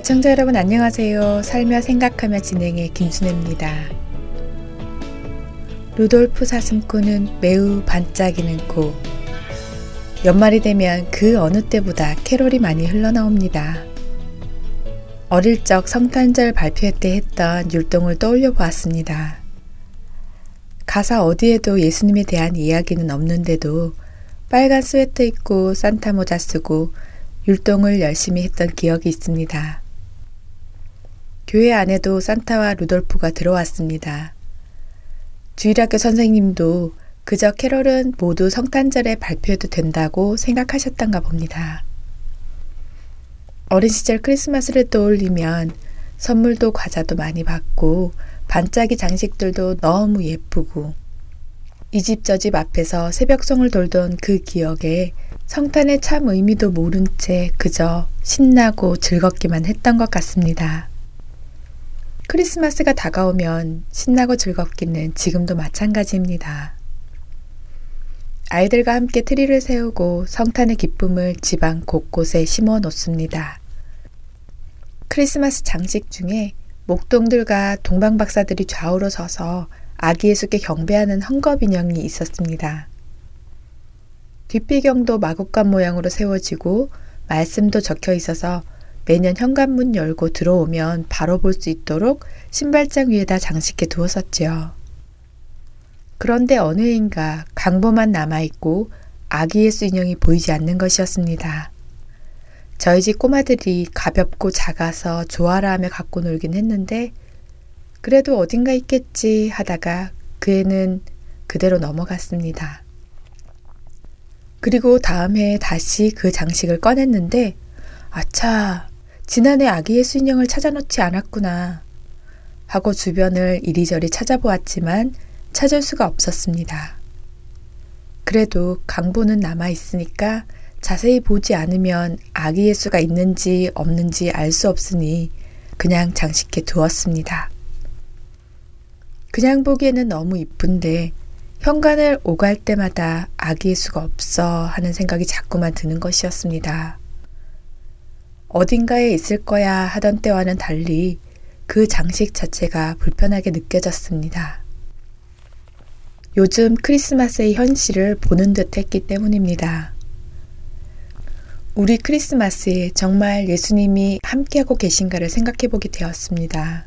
애청자 여러분 안녕하세요. 살며 생각하며 진행의 김순혜입니다. 루돌프 사슴코는 매우 반짝이는 코. 연말이 되면 그 어느 때보다 캐롤이 많이 흘러나옵니다. 어릴 적 성탄절 발표 때 했던 율동을 떠올려 보았습니다. 가사 어디에도 예수님에 대한 이야기는 없는데도 빨간 스웨터 입고 산타 모자 쓰고 율동을 열심히 했던 기억이 있습니다. 교회 안에도 산타와 루돌프가 들어왔습니다. 주일학교 선생님도 그저 캐롤은 모두 성탄절에 발표해도 된다고 생각하셨던가 봅니다. 어린 시절 크리스마스를 떠올리면 선물도 과자도 많이 받고 반짝이 장식들도 너무 예쁘고 이 집 저 집 앞에서 새벽송을 돌던 그 기억에 성탄의 참 의미도 모른 채 그저 신나고 즐겁기만 했던 것 같습니다. 크리스마스가 다가오면 신나고 즐겁기는 지금도 마찬가지입니다. 아이들과 함께 트리를 세우고 성탄의 기쁨을 집안 곳곳에 심어 놓습니다. 크리스마스 장식 중에 목동들과 동방박사들이 좌우로 서서 아기 예수께 경배하는 헝겊 인형이 있었습니다. 뒷배경도 마국간 모양으로 세워지고 말씀도 적혀 있어서 매년 현관문 열고 들어오면 바로 볼 수 있도록 신발장 위에다 장식해 두었었지요. 그런데 어느 해인가 강보만 남아있고 아기 예수 인형이 보이지 않는 것이었습니다. 저희 집 꼬마들이 가볍고 작아서 좋아라 하며 갖고 놀긴 했는데 그래도 어딘가 있겠지 하다가 그 애는 그대로 넘어갔습니다. 그리고 다음 해에 다시 그 장식을 꺼냈는데, 아차, 지난해 아기 예수 인형을 찾아놓지 않았구나. 하고 주변을 이리저리 찾아보았지만 찾을 수가 없었습니다. 그래도 강보는 남아있으니까 자세히 보지 않으면 아기 예수가 있는지 없는지 알 수 없으니 그냥 장식해 두었습니다. 그냥 보기에는 너무 이쁜데 현관을 오갈 때마다 아기의 수가 없어 하는 생각이 자꾸만 드는 것이었습니다. 어딘가에 있을 거야 하던 때와는 달리 그 장식 자체가 불편하게 느껴졌습니다. 요즘 크리스마스의 현실을 보는 듯 했기 때문입니다. 우리 크리스마스에 정말 예수님이 함께하고 계신가를 생각해 보게 되었습니다.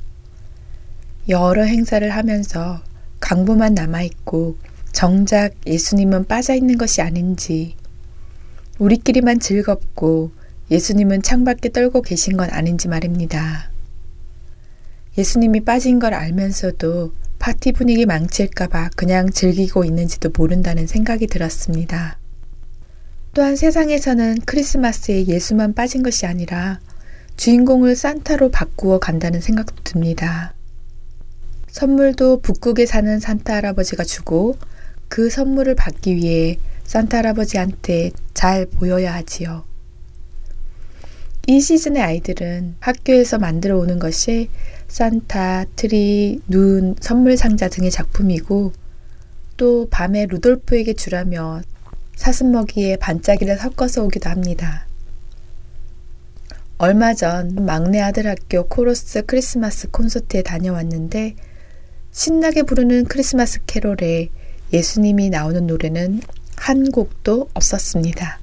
여러 행사를 하면서 강보만 남아있고 정작 예수님은 빠져있는 것이 아닌지 우리끼리만 즐겁고 예수님은 창밖에 떨고 계신 건 아닌지 말입니다. 예수님이 빠진 걸 알면서도 파티 분위기 망칠까봐 그냥 즐기고 있는지도 모른다는 생각이 들었습니다. 또한 세상에서는 크리스마스에 예수만 빠진 것이 아니라 주인공을 산타로 바꾸어 간다는 생각도 듭니다. 선물도 북극에 사는 산타 할아버지가 주고 그 선물을 받기 위해 산타 할아버지한테 잘 보여야 하지요. 이 시즌의 아이들은 학교에서 만들어 오는 것이 산타, 트리, 눈, 선물 상자 등의 작품이고 또 밤에 루돌프에게 주라며 사슴먹이에 반짝이를 섞어서 오기도 합니다. 얼마 전 막내 아들 학교 코러스 크리스마스 콘서트에 다녀왔는데 신나게 부르는 크리스마스 캐롤에 예수님이 나오는 노래는 한 곡도 없었습니다.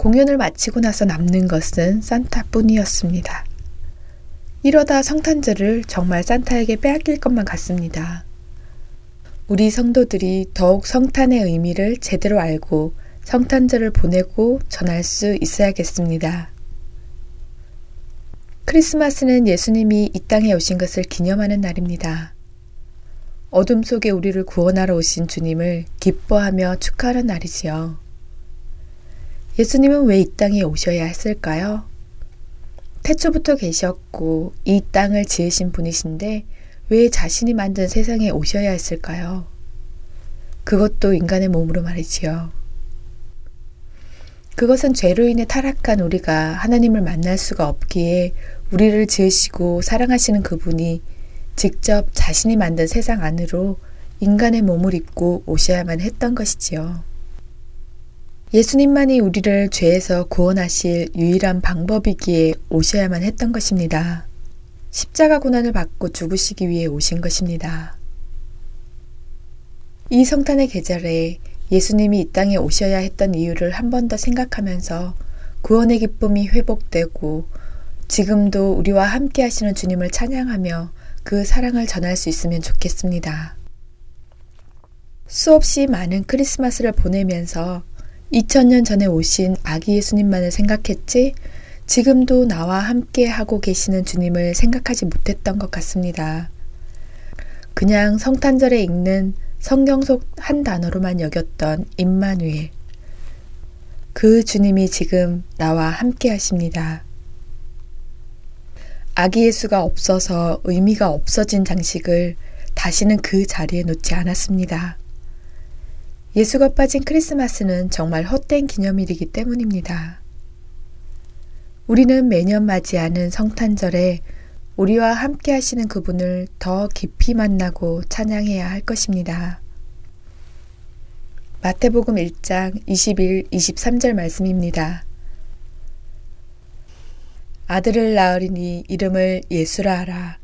공연을 마치고 나서 남는 것은 산타뿐이었습니다. 이러다 성탄절을 정말 산타에게 빼앗길 것만 같습니다. 우리 성도들이 더욱 성탄의 의미를 제대로 알고 성탄절을 보내고 전할 수 있어야겠습니다. 크리스마스는 예수님이 이 땅에 오신 것을 기념하는 날입니다. 어둠 속에 우리를 구원하러 오신 주님을 기뻐하며 축하하는 날이지요. 예수님은 왜 이 땅에 오셔야 했을까요? 태초부터 계셨고 이 땅을 지으신 분이신데 왜 자신이 만든 세상에 오셔야 했을까요? 그것도 인간의 몸으로 말이지요. 그것은 죄로 인해 타락한 우리가 하나님을 만날 수가 없기에 우리를 지으시고 사랑하시는 그분이 직접 자신이 만든 세상 안으로 인간의 몸을 입고 오셔야만 했던 것이지요. 예수님만이 우리를 죄에서 구원하실 유일한 방법이기에 오셔야만 했던 것입니다. 십자가 고난을 받고 죽으시기 위해 오신 것입니다. 이 성탄의 계절에 예수님이 이 땅에 오셔야 했던 이유를 한 번 더 생각하면서 구원의 기쁨이 회복되고 지금도 우리와 함께 하시는 주님을 찬양하며 그 사랑을 전할 수 있으면 좋겠습니다. 수없이 많은 크리스마스를 보내면서 2000년 전에 오신 아기 예수님만을 생각했지 지금도 나와 함께 하고 계시는 주님을 생각하지 못했던 것 같습니다. 그냥 성탄절에 읽는 성경 속 한 단어로만 여겼던 임마누엘. 그 주님이 지금 나와 함께 하십니다. 아기 예수가 없어서 의미가 없어진 장식을 다시는 그 자리에 놓지 않았습니다. 예수가 빠진 크리스마스는 정말 헛된 기념일이기 때문입니다. 우리는 매년 맞이하는 성탄절에 우리와 함께 하시는 그분을 더 깊이 만나고 찬양해야 할 것입니다. 마태복음 1장 21, 23절 말씀입니다. 아들을 낳으리니 이름을 예수라 하라.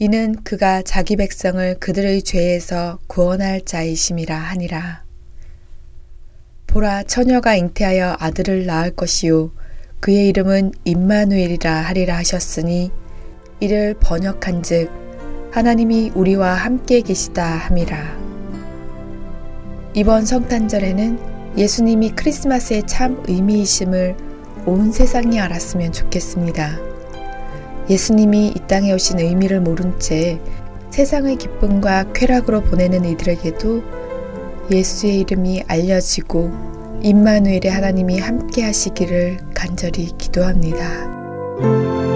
이는 그가 자기 백성을 그들의 죄에서 구원할 자이심이라 하니라. 보라 처녀가 잉태하여 아들을 낳을 것이요 그의 이름은 임마누엘이라 하리라 하셨으니 이를 번역한즉 하나님이 우리와 함께 계시다 함이라. 이번 성탄절에는 예수님이 크리스마스의 참 의미이심을 온 세상이 알았으면 좋겠습니다. 예수님이 이 땅에 오신 의미를 모른 채 세상의 기쁨과 쾌락으로 보내는 이들에게도 예수의 이름이 알려지고 임마누엘의 하나님이 함께 하시기를 간절히 기도합니다.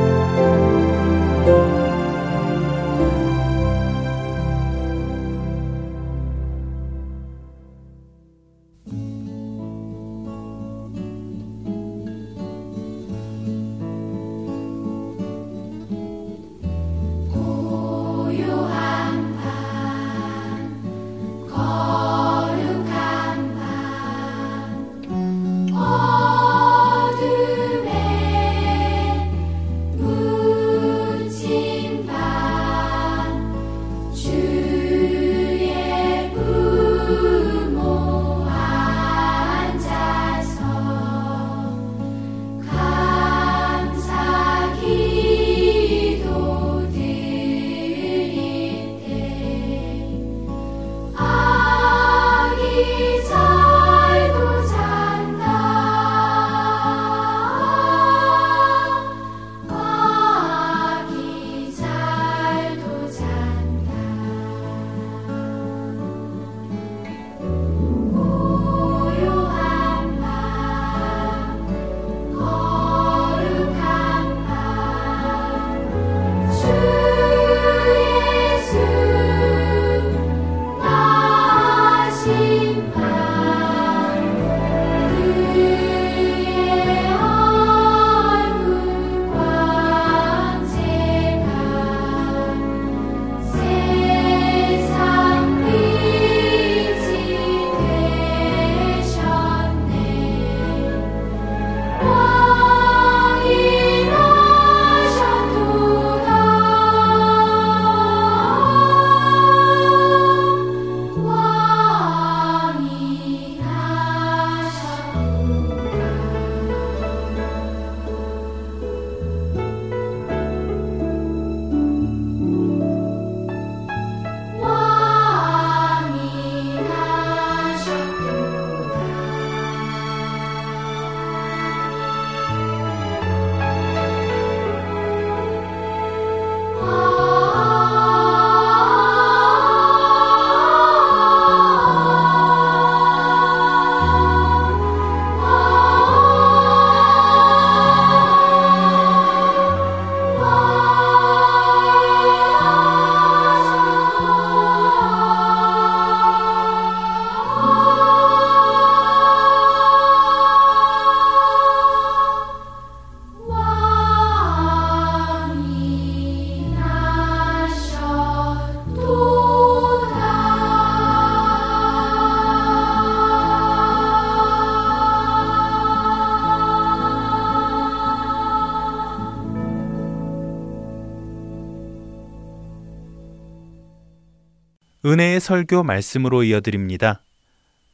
은혜의 설교 말씀으로 이어드립니다.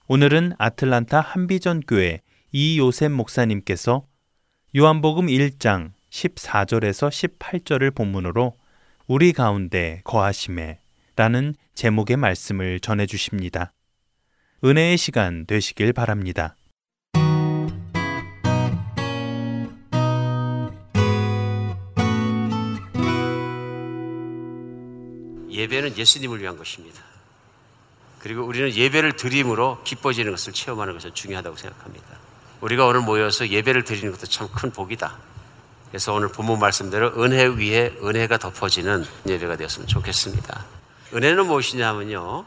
오늘은 아틀란타 한비전 교회 이요셉 목사님께서 요한복음 1장 14절에서 18절을 본문으로 우리 가운데 거하심에 라는 제목의 말씀을 전해 주십니다. 은혜의 시간 되시길 바랍니다. 예배는 예수님을 위한 것입니다. 그리고 우리는 예배를 드림으로 기뻐지는 것을 체험하는 것이 중요하다고 생각합니다. 우리가 오늘 모여서 예배를 드리는 것도 참 큰 복이다. 그래서 오늘 본문 말씀대로 은혜 위에 은혜가 덮어지는 예배가 되었으면 좋겠습니다. 은혜는 무엇이냐면요.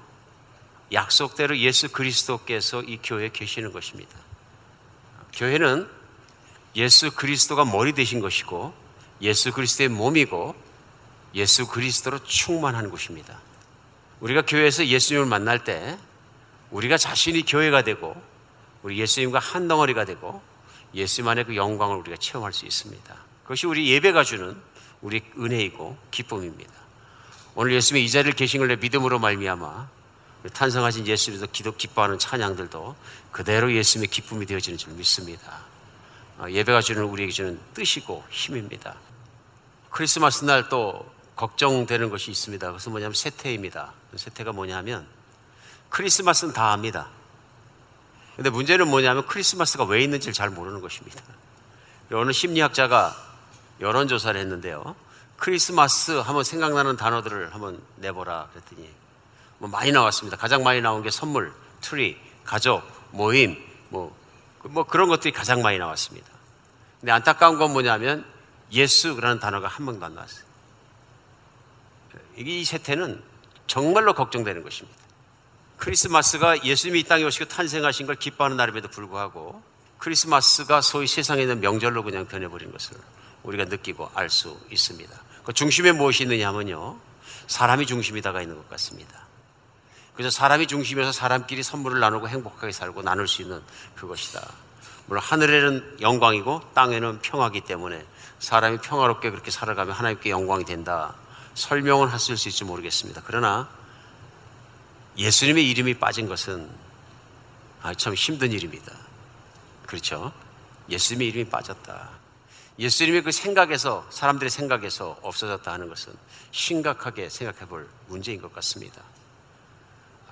약속대로 예수 그리스도께서 이 교회에 계시는 것입니다. 교회는 예수 그리스도가 머리 되신 것이고 예수 그리스도의 몸이고 예수 그리스도로 충만한 곳입니다. 우리가 교회에서 예수님을 만날 때 우리가 자신이 교회가 되고 우리 예수님과 한 덩어리가 되고 예수님 안의 그 영광을 우리가 체험할 수 있습니다. 그것이 우리 예배가 주는 우리 은혜이고 기쁨입니다. 오늘 예수님의 이 자리를 계신 걸 믿음으로 말미암아 탄생하신 예수님도 기도 기뻐하는 찬양들도 그대로 예수님의 기쁨이 되어지는 줄 믿습니다. 어, 예배가 주는 우리에게 주는 뜻이고 힘입니다. 크리스마스 날 또 걱정되는 것이 있습니다. 그것은 뭐냐면 세태입니다. 세태가 뭐냐면 크리스마스는 다 압니다. 근데 문제는 뭐냐면 크리스마스가 왜 있는지를 잘 모르는 것입니다. 어느 심리학자가 여론조사를 했는데요. 크리스마스 하면 생각나는 단어들을 한번 내보라 그랬더니 뭐 많이 나왔습니다. 가장 많이 나온 게 선물, 트리, 가족, 모임, 뭐, 뭐 그런 것들이 가장 많이 나왔습니다. 근데 안타까운 건 뭐냐면 예수라는 단어가 한 명도 안 나왔어요. 이 세태는 정말로 걱정되는 것입니다. 크리스마스가 예수님이 이 땅에 오시고 탄생하신 걸 기뻐하는 날임에도 불구하고 크리스마스가 소위 세상에 있는 명절로 그냥 변해버린 것을 우리가 느끼고 알 수 있습니다. 그 중심에 무엇이 있느냐 하면요. 사람이 중심이 다가 있는 것 같습니다. 그래서 사람이 중심에서 사람끼리 선물을 나누고 행복하게 살고 나눌 수 있는 그것이다. 물론 하늘에는 영광이고 땅에는 평화기 때문에 사람이 평화롭게 그렇게 살아가면 하나님께 영광이 된다. 설명을 하실 수 있을지 모르겠습니다. 그러나 예수님의 이름이 빠진 것은 아, 참 힘든 일입니다. 그렇죠? 예수님의 이름이 빠졌다. 예수님의 그 생각에서, 사람들의 생각에서 없어졌다 하는 것은 심각하게 생각해 볼 문제인 것 같습니다.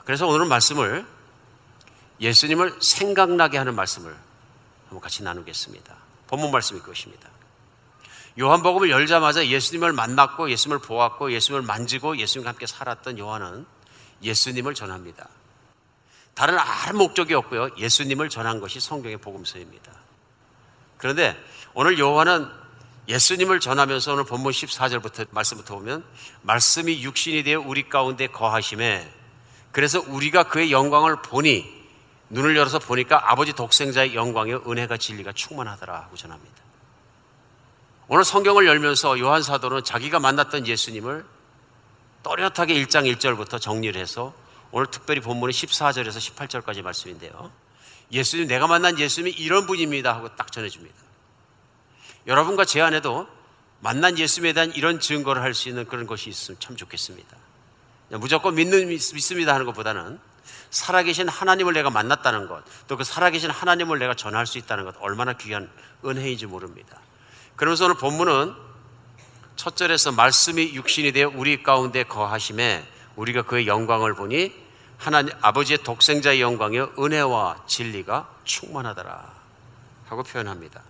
그래서 오늘은 말씀을 예수님을 생각나게 하는 말씀을 한번 같이 나누겠습니다. 본문 말씀이 그것입니다. 요한복음을 열자마자 예수님을 만났고 예수님을 보았고 예수님을 만지고 예수님과 함께 살았던 요한은 예수님을 전합니다. 다른 아무 목적이 없고요. 예수님을 전한 것이 성경의 복음서입니다. 그런데 오늘 요한은 예수님을 전하면서 오늘 본문 14절부터 말씀부터 보면 말씀이 육신이 되어 우리 가운데 거하심에 그래서 우리가 그의 영광을 보니 눈을 열어서 보니까 아버지 독생자의 영광의 은혜가 진리가 충만하더라 하고 전합니다. 오늘 성경을 열면서 요한 사도는 자기가 만났던 예수님을 또렷하게 1장 1절부터 정리를 해서 오늘 특별히 본문의 14절에서 18절까지 말씀인데요. 예수님, 내가 만난 예수님이 이런 분입니다 하고 딱 전해줍니다. 여러분과 제 안에도 만난 예수님에 대한 이런 증거를 할 수 있는 그런 것이 있으면 참 좋겠습니다. 무조건 믿는, 믿습니다 하는 것보다는 살아계신 하나님을 내가 만났다는 것, 또 그 살아계신 하나님을 내가 전할 수 있다는 것, 얼마나 귀한 은혜인지 모릅니다. 그러면서 오늘 본문은 첫 절에서 말씀이 육신이 되어 우리 가운데 거하심에 우리가 그의 영광을 보니 하나님 아버지의 독생자의 영광이요 은혜와 진리가 충만하더라 하고 표현합니다.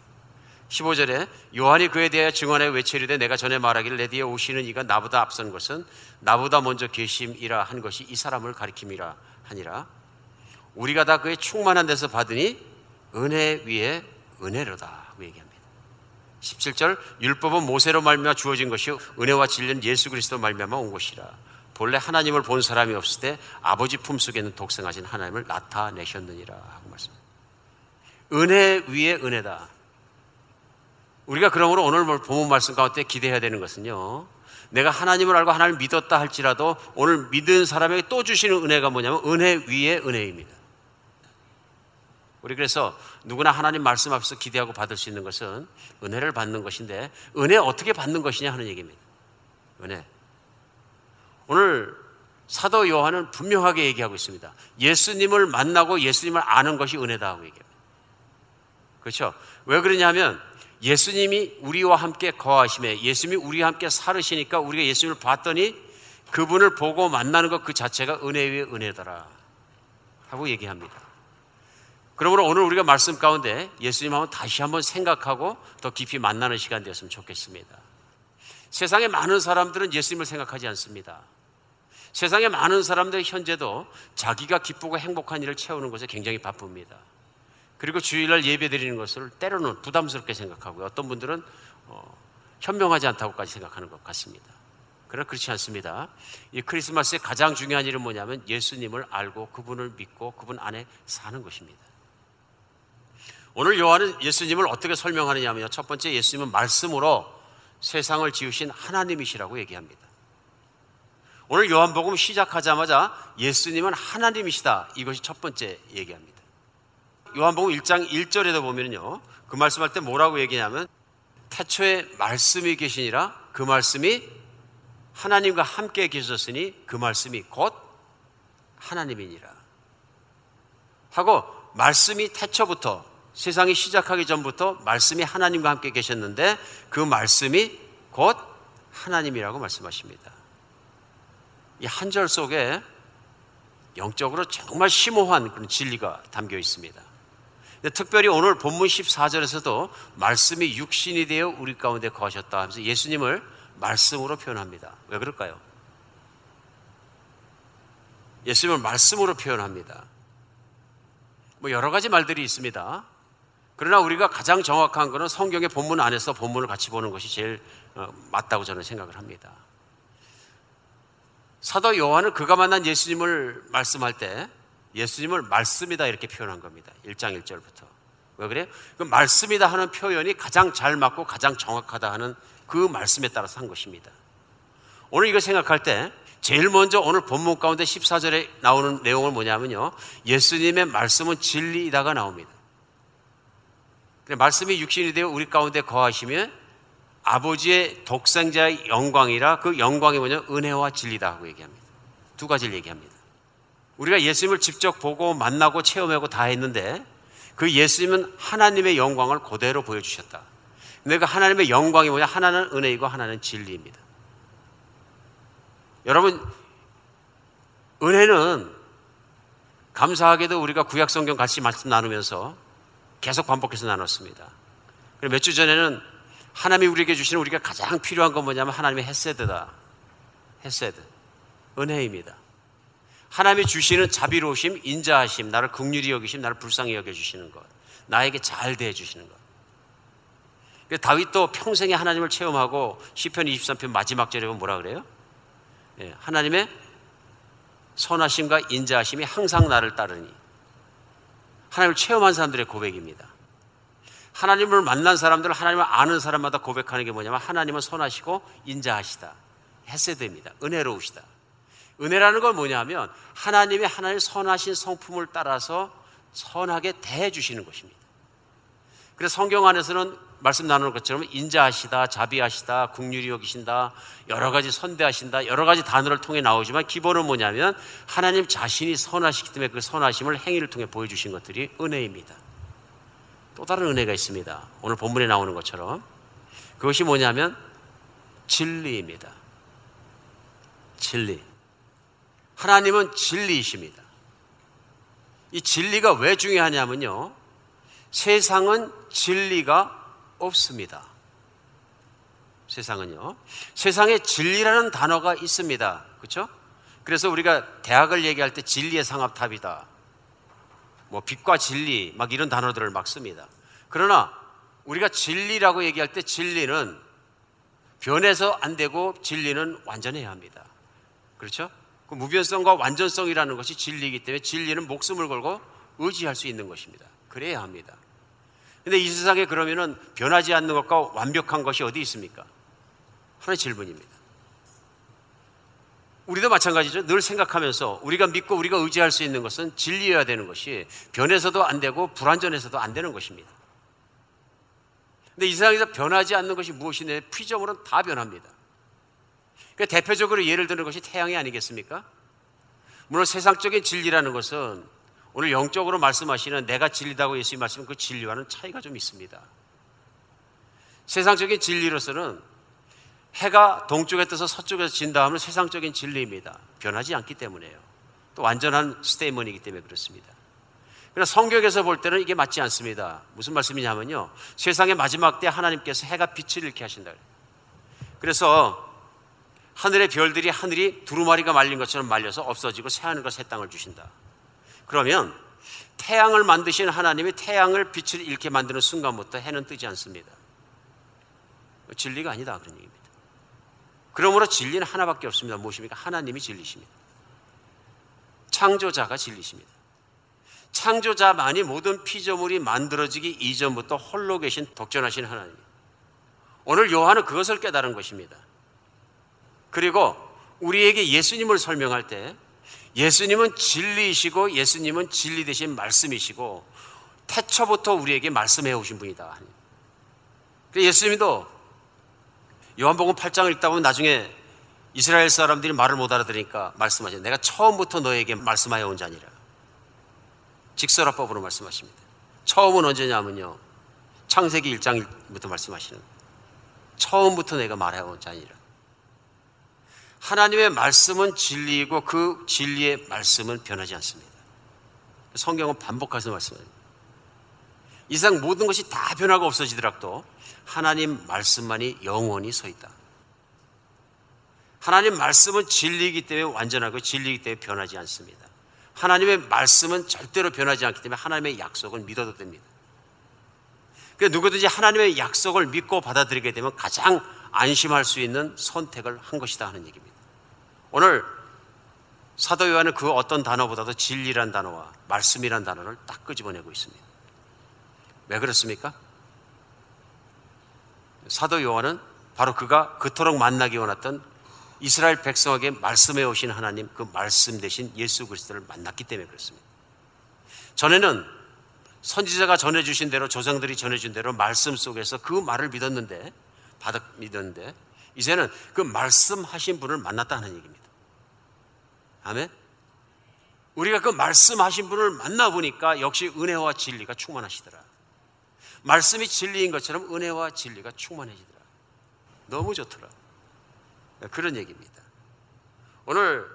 15절에 요한이 그에 대하여 증언해 외치리되 내가 전에 말하기를 내 뒤에 오시는 이가 나보다 앞선 것은 나보다 먼저 계심이라 한 것이 이 사람을 가리킴이라 하니라 우리가 다 그의 충만한 데서 받으니 은혜 위에 은혜로다. 17절 율법은 모세로 말미암아 주어진 것이 은혜와 진리는 예수 그리스도 말미암아 온 것이라. 본래 하나님을 본 사람이 없을 때 아버지 품속에 있는 독생하신 하나님을 나타내셨느니라 하고 말씀. 은혜 위에 은혜다. 우리가 그러므로 오늘 본문 말씀 가운데 기대해야 되는 것은요. 내가 하나님을 알고 하나님을 믿었다 할지라도 오늘 믿은 사람에게 또 주시는 은혜가 뭐냐면 은혜 위에 은혜입니다. 우리 그래서 누구나 하나님 말씀 앞에서 기대하고 받을 수 있는 것은 은혜를 받는 것인데 은혜 어떻게 받는 것이냐 하는 얘기입니다. 은혜. 오늘 사도 요한은 분명하게 얘기하고 있습니다. 예수님을 만나고 예수님을 아는 것이 은혜다 하고 얘기합니다. 그렇죠? 왜 그러냐면 예수님이 우리와 함께 거하심에 예수님이 우리와 함께 살으시니까 우리가 예수님을 봤더니 그분을 보고 만나는 것 그 자체가 은혜 위에 은혜더라 하고 얘기합니다. 그러므로 오늘 우리가 말씀 가운데 예수님 한번 다시 한번 생각하고 더 깊이 만나는 시간 되었으면 좋겠습니다. 세상에 많은 사람들은 예수님을 생각하지 않습니다. 세상에 많은 사람들 현재도 자기가 기쁘고 행복한 일을 채우는 것에 굉장히 바쁩니다. 그리고 주일날 예배 드리는 것을 때로는 부담스럽게 생각하고요. 어떤 분들은 어, 현명하지 않다고까지 생각하는 것 같습니다. 그러나 그렇지 않습니다. 이 크리스마스의 가장 중요한 일은 뭐냐면 예수님을 알고 그분을 믿고 그분 안에 사는 것입니다. 오늘 요한은 예수님을 어떻게 설명하느냐면요. 첫 번째 예수님은 말씀으로 세상을 지으신 하나님이시라고 얘기합니다. 오늘 요한복음 시작하자마자 예수님은 하나님이시다. 이것이 첫 번째 얘기합니다. 요한복음 1장 1절에도 보면요. 그 말씀할 때 뭐라고 얘기냐면 태초에 말씀이 계시니라 그 말씀이 하나님과 함께 계셨으니 그 말씀이 곧 하나님이니라. 하고 말씀이 태초부터 세상이 시작하기 전부터 말씀이 하나님과 함께 계셨는데 그 말씀이 곧 하나님이라고 말씀하십니다. 이 한 절 속에 영적으로 정말 심오한 그런 진리가 담겨 있습니다. 특별히 오늘 본문 14절에서도 말씀이 육신이 되어 우리 가운데 거하셨다 하면서 예수님을 말씀으로 표현합니다. 왜 그럴까요? 예수님을 말씀으로 표현합니다. 뭐 여러 가지 말들이 있습니다. 그러나 우리가 가장 정확한 것은 성경의 본문 안에서 본문을 같이 보는 것이 제일 어, 맞다고 저는 생각을 합니다. 사도 요한은 그가 만난 예수님을 말씀할 때 예수님을 말씀이다 이렇게 표현한 겁니다. 1장 1절부터. 왜 그래요? 그 말씀이다 하는 표현이 가장 잘 맞고 가장 정확하다 하는 그 말씀에 따라서 한 것입니다. 오늘 이거 생각할 때 제일 먼저 오늘 본문 가운데 14절에 나오는 내용은 뭐냐면요. 예수님의 말씀은 진리이다가 나옵니다. 말씀이 육신이 되어 우리 가운데 거하시면 아버지의 독생자의 영광이라 그 영광이 뭐냐 은혜와 진리다 하고 얘기합니다. 두 가지를 얘기합니다. 우리가 예수님을 직접 보고 만나고 체험하고 다 했는데 그 예수님은 하나님의 영광을 그대로 보여주셨다. 근데 그 하나님의 영광이 뭐냐? 하나는 은혜이고 하나는 진리입니다. 여러분, 은혜는 감사하게도 우리가 구약성경 같이 말씀 나누면서 계속 반복해서 나눴습니다. 몇주 전에는 하나님이 우리에게 주시는 우리가 가장 필요한 건 뭐냐면 하나님의 헤세드다. 헤세드. 은혜입니다. 하나님이 주시는 자비로우심, 인자하심, 나를 극률히 여기심, 나를 불쌍히 여겨주시는 것. 나에게 잘 대해주시는 것. 다윗도 평생에 하나님을 체험하고 시편 23편 마지막 절에 보면 뭐라 그래요? 예, 하나님의 선하심과 인자하심이 항상 나를 따르니 하나님을 체험한 사람들의 고백입니다. 하나님을 만난 사람들, 하나님을 아는 사람마다 고백하는 게 뭐냐면 하나님은 선하시고 인자하시다. 헤세드입니다. 은혜로우시다. 은혜라는 건 뭐냐면 하나님의 하나님 선하신 성품을 따라서 선하게 대해 주시는 것입니다. 그래서 성경 안에서는 말씀 나누는 것처럼 인자하시다, 자비하시다, 국률이 여기신다, 여러 가지 선대하신다, 여러 가지 단어를 통해 나오지만 기본은 뭐냐면 하나님 자신이 선하시기 때문에 그 선하심을 행위를 통해 보여주신 것들이 은혜입니다. 또 다른 은혜가 있습니다. 오늘 본문에 나오는 것처럼 그것이 뭐냐면 진리입니다. 진리. 하나님은 진리이십니다. 이 진리가 왜 중요하냐면요. 세상은 진리가 없습니다. 세상은요. 세상에 진리라는 단어가 있습니다. 그렇죠? 그래서 우리가 대학을 얘기할 때 진리의 상합탑이다. 뭐 빛과 진리 막 이런 단어들을 막 씁니다. 그러나 우리가 진리라고 얘기할 때 진리는 변해서 안 되고 진리는 완전해야 합니다. 그렇죠? 그 무변성과 완전성이라는 것이 진리이기 때문에 진리는 목숨을 걸고 의지할 수 있는 것입니다. 그래야 합니다. 근데 이 세상에 그러면은 변하지 않는 것과 완벽한 것이 어디 있습니까? 하나의 질문입니다. 우리도 마찬가지죠. 늘 생각하면서 우리가 믿고 우리가 의지할 수 있는 것은 진리여야 되는 것이 변해서도 안 되고 불완전해서도 안 되는 것입니다. 근데 이 세상에서 변하지 않는 것이 무엇이냐? 피조물은 다 변합니다. 그 대표적으로 예를 드는 것이 태양이 아니겠습니까? 물론 세상적인 진리라는 것은 오늘 영적으로 말씀하시는 내가 진리다고 예수님 말씀은 그 진리와는 차이가 좀 있습니다. 세상적인 진리로서는 해가 동쪽에 떠서 서쪽에서 진다 하면 세상적인 진리입니다. 변하지 않기 때문에요. 또 완전한 스테이먼이기 때문에 그렇습니다. 그러나 성경에서 볼 때는 이게 맞지 않습니다. 무슨 말씀이냐면요. 세상의 마지막 때 하나님께서 해가 빛을 잃게 하신다. 그래서 하늘의 별들이 하늘이 두루마리가 말린 것처럼 말려서 없어지고 새하늘과 새 땅을 주신다. 그러면 태양을 만드신 하나님이 태양을 빛을 잃게 만드는 순간부터 해는 뜨지 않습니다. 진리가 아니다 그런 얘기입니다. 그러므로 진리는 하나밖에 없습니다. 무엇입니까? 하나님이 진리십니다. 창조자가 진리십니다. 창조자만이 모든 피조물이 만들어지기 이전부터 홀로 계신 독전하신 하나님. 오늘 요한은 그것을 깨달은 것입니다. 그리고 우리에게 예수님을 설명할 때 예수님은 진리이시고 예수님은 진리 되신 말씀이시고 태초부터 우리에게 말씀해 오신 분이다. 예수님도 요한복음 8장을 읽다 보면 나중에 이스라엘 사람들이 말을 못 알아들으니까 말씀하죠. 내가 처음부터 너에게 말씀하여 온 자니라. 직설화법으로 말씀하십니다. 처음은 언제냐면요. 창세기 1장부터 말씀하시는 처음부터 내가 말해 온 자니라. 하나님의 말씀은 진리이고 그 진리의 말씀은 변하지 않습니다. 성경은 반복해서 말씀합니다. 이상 모든 것이 다 변하고 없어지더라도 하나님 말씀만이 영원히 서 있다. 하나님 말씀은 진리이기 때문에 완전하고 진리이기 때문에 변하지 않습니다. 하나님의 말씀은 절대로 변하지 않기 때문에 하나님의 약속을 믿어도 됩니다. 누구든지 하나님의 약속을 믿고 받아들이게 되면 가장 안심할 수 있는 선택을 한 것이다 하는 얘기입니다. 오늘 사도 요한은 그 어떤 단어보다도 진리란 단어와 말씀이란 단어를 딱 끄집어내고 있습니다. 왜 그렇습니까? 사도 요한은 바로 그가 그토록 만나기 원했던 이스라엘 백성에게 말씀해 오신 하나님 그 말씀 대신 예수 그리스도를 만났기 때문에 그렇습니다. 전에는 선지자가 전해 주신 대로 조상들이 전해 준 대로 말씀 속에서 그 말을 믿었는데 받아 믿었는데 이제는 그 말씀하신 분을 만났다는 얘기입니다. 아멘. 우리가 그 말씀하신 분을 만나보니까 역시 은혜와 진리가 충만하시더라. 말씀이 진리인 것처럼 은혜와 진리가 충만해지더라. 너무 좋더라. 그런 얘기입니다. 오늘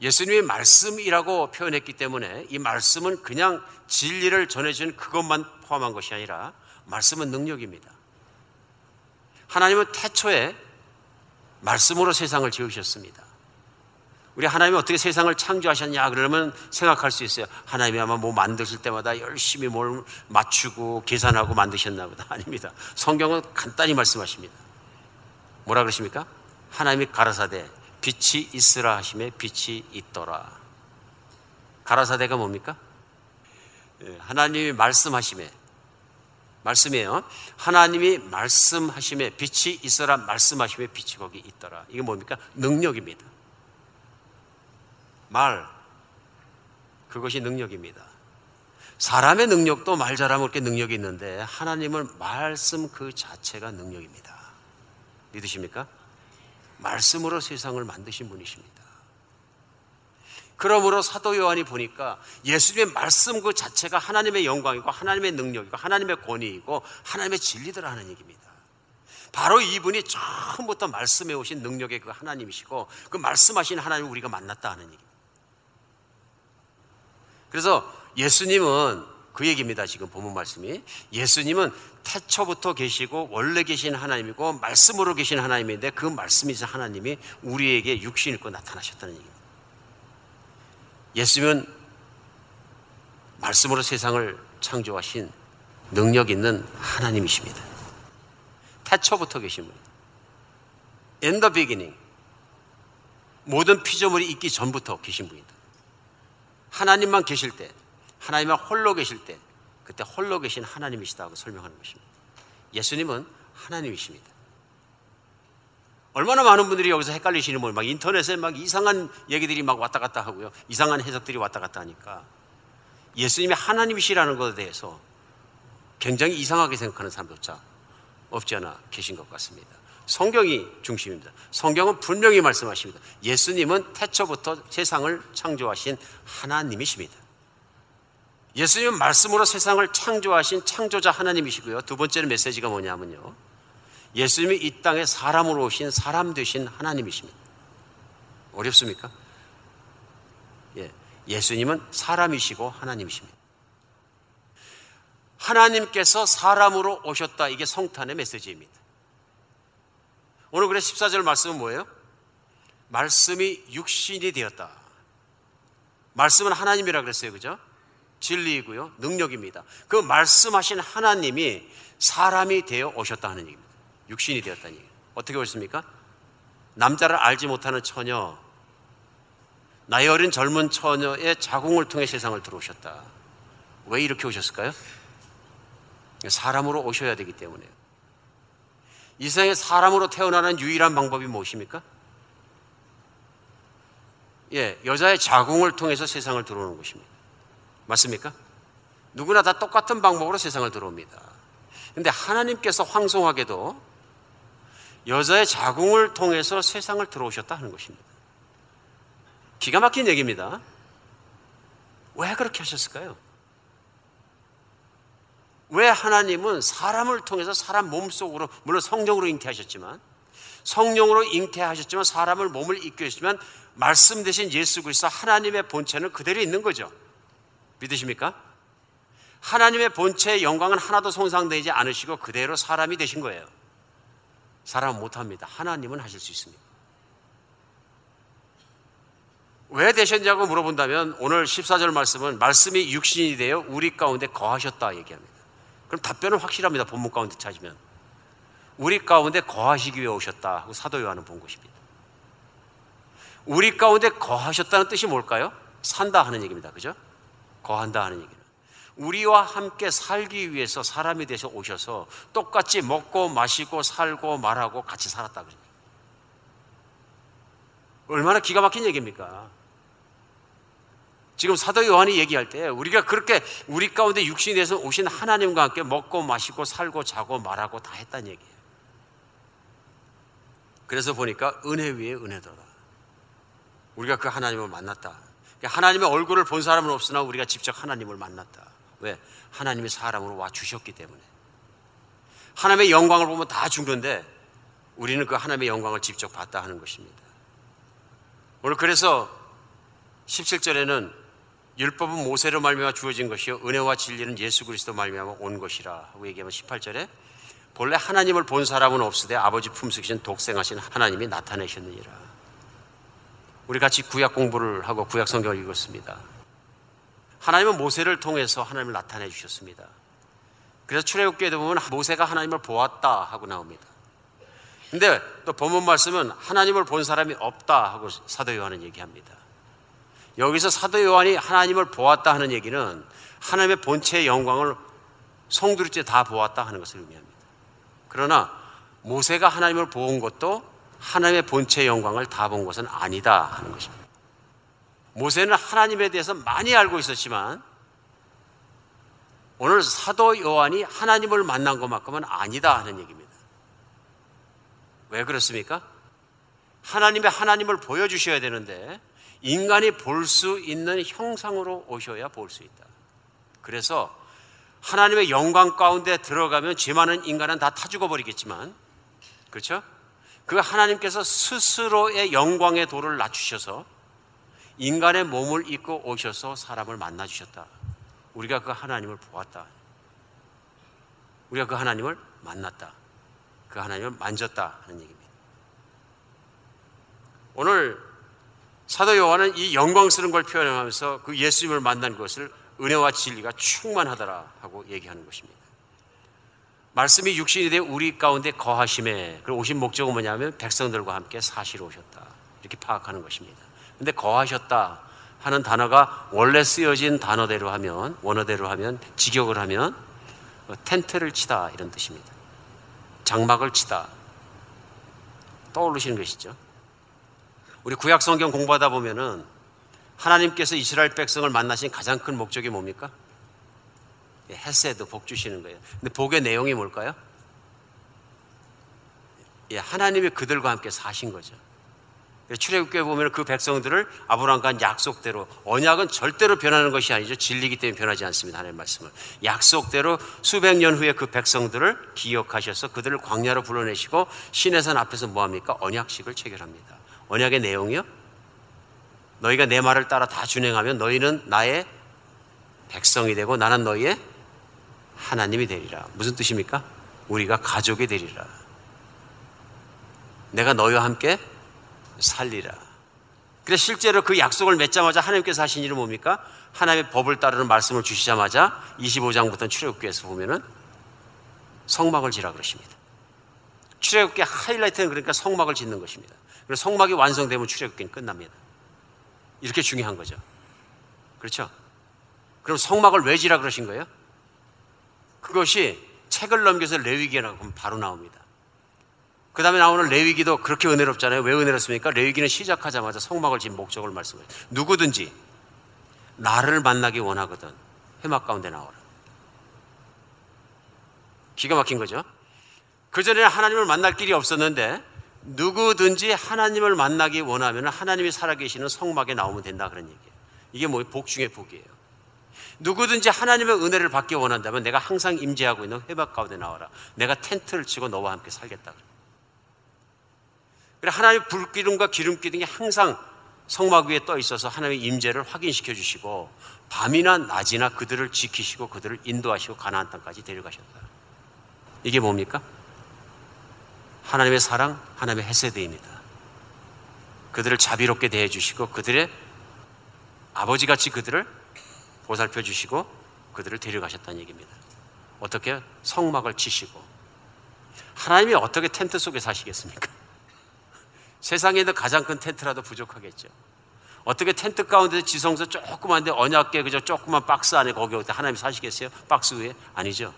예수님이 말씀이라고 표현했기 때문에 이 말씀은 그냥 진리를 전해주는 그것만 포함한 것이 아니라 말씀은 능력입니다. 하나님은 태초에 말씀으로 세상을 지으셨습니다. 우리 하나님이 어떻게 세상을 창조하셨냐 그러면 생각할 수 있어요. 하나님이 아마 뭐 만드실 때마다 열심히 뭘 맞추고 계산하고 만드셨나 보다. 아닙니다. 성경은 간단히 말씀하십니다. 뭐라 그러십니까? 하나님이 가라사대 빛이 있으라 하심에 빛이 있더라. 가라사대가 뭡니까? 예, 하나님이 말씀하심에 말씀이에요. 하나님이 말씀하심에 빛이 있어라 말씀하심에 빛이 거기 있더라. 이게 뭡니까? 능력입니다. 말, 그것이 능력입니다. 사람의 능력도 말 잘하면 그렇게 능력이 있는데 하나님은 말씀 그 자체가 능력입니다. 믿으십니까? 말씀으로 세상을 만드신 분이십니다. 그러므로 사도 요한이 보니까 예수님의 말씀 그 자체가 하나님의 영광이고 하나님의 능력이고 하나님의 권위이고 하나님의 진리더라는 얘기입니다. 바로 이분이 처음부터 말씀해 오신 능력의 그 하나님이시고 그 말씀하신 하나님을 우리가 만났다 하는 얘기입니다. 그래서 예수님은 그 얘기입니다. 지금 본문 말씀이. 예수님은 태초부터 계시고 원래 계신 하나님이고 말씀으로 계신 하나님인데 그 말씀이신 하나님이 우리에게 육신 입고 나타나셨다는 얘기입니다. 예수님은 말씀으로 세상을 창조하신 능력 있는 하나님이십니다. 태초부터 계신 분. In the beginning. 모든 피조물이 있기 전부터 계신 분이다. 하나님만 계실 때, 하나님만 홀로 계실 때, 그때 홀로 계신 하나님이시다고 설명하는 것입니다. 예수님은 하나님이십니다. 얼마나 많은 분들이 여기서 헷갈리시는 분막 인터넷에 막 이상한 얘기들이 막 왔다 갔다 하고요. 이상한 해석들이 왔다 갔다 하니까 예수님이 하나님이시라는 것에 대해서 굉장히 이상하게 생각하는 사람조차 없지 않아 계신 것 같습니다. 성경이 중심입니다. 성경은 분명히 말씀하십니다. 예수님은 태초부터 세상을 창조하신 하나님이십니다. 예수님은 말씀으로 세상을 창조하신 창조자 하나님이시고요. 두 번째는 메시지가 뭐냐면요. 예수님이 이 땅에 사람으로 오신 사람 되신 하나님이십니다. 어렵습니까? 예. 예수님은 사람이시고 하나님이십니다. 하나님께서 사람으로 오셨다. 이게 성탄의 메시지입니다. 오늘 그래 14절 말씀은 뭐예요? 말씀이 육신이 되었다. 말씀은 하나님이라 그랬어요. 그죠? 진리이고요. 능력입니다. 그 말씀하신 하나님이 사람이 되어 오셨다 하는 얘기입니다. 육신이 되었다는. 어떻게 오셨습니까? 남자를 알지 못하는 처녀, 나이 어린 젊은 처녀의 자궁을 통해 세상을 들어오셨다. 왜 이렇게 오셨을까요? 사람으로 오셔야 되기 때문에요. 이 세상에 사람으로 태어나는 유일한 방법이 무엇입니까? 예, 여자의 자궁을 통해서 세상을 들어오는 것입니다. 맞습니까? 누구나 다 똑같은 방법으로 세상을 들어옵니다. 근데 하나님께서 황송하게도 여자의 자궁을 통해서 세상을 들어오셨다 하는 것입니다. 기가 막힌 얘기입니다. 왜 그렇게 하셨을까요? 왜 하나님은 사람을 통해서 사람 몸속으로 물론 성령으로 잉태하셨지만 성령으로 잉태하셨지만 사람을 몸을 이끌으시지만 말씀 대신 예수 그리스도 하나님의 본체는 그대로 있는 거죠. 믿으십니까? 하나님의 본체의 영광은 하나도 손상되지 않으시고 그대로 사람이 되신 거예요. 사람은 못합니다. 하나님은 하실 수 있습니다. 왜 되셨냐고 물어본다면 오늘 14절 말씀은 말씀이 육신이 되어 우리 가운데 거하셨다 얘기합니다. 그럼 답변은 확실합니다. 본문 가운데 찾으면. 우리 가운데 거하시기 위해 오셨다 사도 요한은 본 것입니다. 우리 가운데 거하셨다는 뜻이 뭘까요? 산다 하는 얘기입니다. 그죠? 거한다 하는 얘기는. 우리와 함께 살기 위해서 사람이 되서 오셔서 똑같이 먹고 마시고 살고 말하고 같이 살았다 그래요. 얼마나 기가 막힌 얘기입니까? 지금 사도 요한이 얘기할 때 우리가 그렇게 우리 가운데 육신이 돼서 오신 하나님과 함께 먹고 마시고 살고 자고 말하고 다 했다는 얘기예요. 그래서 보니까 은혜 위에 은혜더라. 우리가 그 하나님을 만났다. 하나님의 얼굴을 본 사람은 없으나 우리가 직접 하나님을 만났다. 왜? 하나님이 사람으로 와 주셨기 때문에. 하나님의 영광을 보면 다 죽는데 우리는 그 하나님의 영광을 직접 봤다 하는 것입니다. 오늘 그래서 17절에는 율법은 모세로 말미암아 주어진 것이요 은혜와 진리는 예수 그리스도 말미암아 온 것이라 하고 얘기하면 18절에 본래 하나님을 본 사람은 없으되 아버지 품속이신 독생하신 하나님이 나타내셨느니라. 우리 같이 구약 공부를 하고 구약 성경을 읽었습니다. 하나님은 모세를 통해서 하나님을 나타내 주셨습니다. 그래서 출애굽기에 보면 모세가 하나님을 보았다 하고 나옵니다. 근데 또 본문 말씀은 하나님을 본 사람이 없다 하고 사도 요한은 얘기합니다. 여기서 사도 요한이 하나님을 보았다 하는 얘기는 하나님의 본체의 영광을 성두리째 다 보았다 하는 것을 의미합니다. 그러나 모세가 하나님을 본 것도 하나님의 본체의 영광을 다 본 것은 아니다 하는 것입니다. 모세는 하나님에 대해서 많이 알고 있었지만 오늘 사도 요한이 하나님을 만난 것만큼은 아니다 하는 얘기입니다. 왜 그렇습니까? 하나님의 하나님을 보여주셔야 되는데 인간이 볼 수 있는 형상으로 오셔야 볼 수 있다. 그래서 하나님의 영광 가운데 들어가면 죄 많은 인간은 다 타 죽어버리겠지만, 그렇죠? 그 하나님께서 스스로의 영광의 도를 낮추셔서 인간의 몸을 입고 오셔서 사람을 만나 주셨다. 우리가 그 하나님을 보았다. 우리가 그 하나님을 만났다. 그 하나님을 만졌다 하는 얘기입니다. 오늘 사도 요한은 이 영광스러운 걸 표현하면서 그 예수님을 만난 것을 은혜와 진리가 충만하더라 하고 얘기하는 것입니다. 말씀이 육신이 되어 우리 가운데 거하심에 그 오신 목적은 뭐냐면 백성들과 함께 사시러 오셨다. 이렇게 파악하는 것입니다. 근데 거하셨다 하는 단어가 원래 쓰여진 단어대로 하면 원어대로 하면 직역을 하면 뭐 텐트를 치다 이런 뜻입니다. 장막을 치다 떠오르시는 것이죠. 우리 구약 성경 공부하다 보면은 하나님께서 이스라엘 백성을 만나신 가장 큰 목적이 뭡니까? 헤세드 복 주시는 거예요. 근데 복의 내용이 뭘까요? 예, 하나님이 그들과 함께 사신 거죠. 출애굽기에 보면 그 백성들을 아브라함과 한 약속대로 언약은 절대로 변하는 것이 아니죠. 진리기 때문에 변하지 않습니다. 하나님 말씀을 약속대로 수백 년 후에 그 백성들을 기억하셔서 그들을 광야로 불러내시고 신의 산 앞에서 뭐 합니까? 언약식을 체결합니다. 언약의 내용이요. 너희가 내 말을 따라 다 준행하면 너희는 나의 백성이 되고 나는 너희의 하나님이 되리라. 무슨 뜻입니까? 우리가 가족이 되리라. 내가 너희와 함께 살리라. 그래서 실제로 그 약속을 맺자마자 하나님께서 하신 일은 뭡니까? 하나님의 법을 따르는 말씀을 주시자마자 25장부터 출애굽기에서 보면은 성막을 지라 그러십니다. 출애굽기 하이라이트는 그러니까 성막을 짓는 것입니다. 그래서 성막이 완성되면 출애굽기는 끝납니다. 이렇게 중요한 거죠. 그렇죠? 그럼 성막을 왜 지라 그러신 거예요? 그것이 책을 넘겨서 레위기라고 하면 바로 나옵니다. 그 다음에 나오는 레위기도 그렇게 은혜롭잖아요. 왜 은혜롭습니까? 레위기는 시작하자마자 성막을 진 목적을 말씀해요. 누구든지 나를 만나기 원하거든 해막 가운데 나오라. 기가 막힌 거죠. 그전에는 하나님을 만날 길이 없었는데 누구든지 하나님을 만나기 원하면 하나님이 살아계시는 성막에 나오면 된다 그런 얘기예요. 이게 뭐 복 중의 복이에요. 누구든지 하나님의 은혜를 받기 원한다면 내가 항상 임재하고 있는 회박 가운데 나와라. 내가 텐트를 치고 너와 함께 살겠다. 그래 하나님의 불기둥과 기름기 등이 항상 성막 위에 떠 있어서 하나님의 임재를 확인시켜 주시고 밤이나 낮이나 그들을 지키시고 그들을 인도하시고 가나안 땅까지 데려가셨다. 이게 뭡니까? 하나님의 사랑, 하나님의 헤세드입니다. 그들을 자비롭게 대해 주시고 그들의 아버지같이 그들을 보살펴 주시고 그들을 데려가셨다는 얘기입니다. 어떻게 성막을 치시고 하나님이 어떻게 텐트 속에 사시겠습니까? 세상에는 가장 큰 텐트라도 부족하겠죠. 어떻게 텐트 가운데 지성소 조그만데 언약계 그저 조그만 박스 안에 거기 어떻게 하나님 사시겠어요? 박스 위에? 아니죠.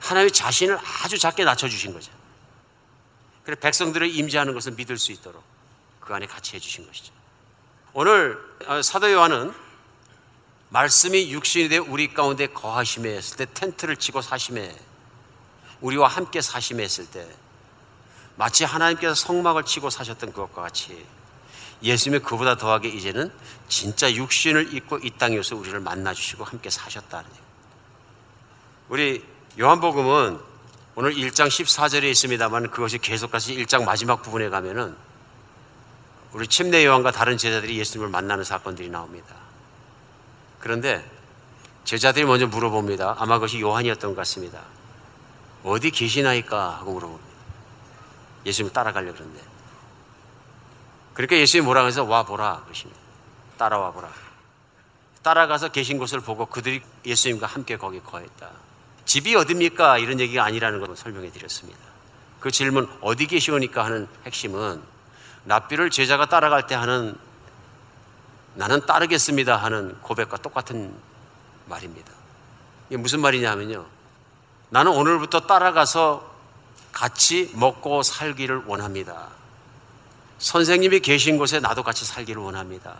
하나님이 자신을 아주 작게 낮춰 주신 거죠. 그래 백성들을 임재하는 것을 믿을 수 있도록 그 안에 같이 해주신 것이죠. 오늘 어, 사도 요한은 말씀이 육신이 되어 우리 가운데 거하심에 했을 때 텐트를 치고 사심에 우리와 함께 사심에 했을 때 마치 하나님께서 성막을 치고 사셨던 그것과 같이 예수님이 그보다 더하게 이제는 진짜 육신을 입고 이 땅에 오서 우리를 만나주시고 함께 사셨다는 얘기. 우리 요한복음은 오늘 1장 14절에 있습니다만 그것이 계속해서 1장 마지막 부분에 가면은 우리 침례 요한과 다른 제자들이 예수님을 만나는 사건들이 나옵니다. 그런데 제자들이 먼저 물어봅니다. 아마 그것이 요한이었던 것 같습니다. 어디 계시나이까 하고 물어봅니다. 예수님 따라가려고 그러는데. 그러니까 예수님이 뭐라 그래서 와 보라 그러십니다. 따라와 보라. 따라가서 계신 곳을 보고 그들이 예수님과 함께 거기 거했다. 집이 어딥니까? 이런 얘기가 아니라는 것을 설명해 드렸습니다. 그 질문 어디 계시오니까 하는 핵심은 납비를 제자가 따라갈 때 하는 나는 따르겠습니다 하는 고백과 똑같은 말입니다. 이게 무슨 말이냐면요. 나는 오늘부터 따라가서 같이 먹고 살기를 원합니다. 선생님이 계신 곳에 나도 같이 살기를 원합니다.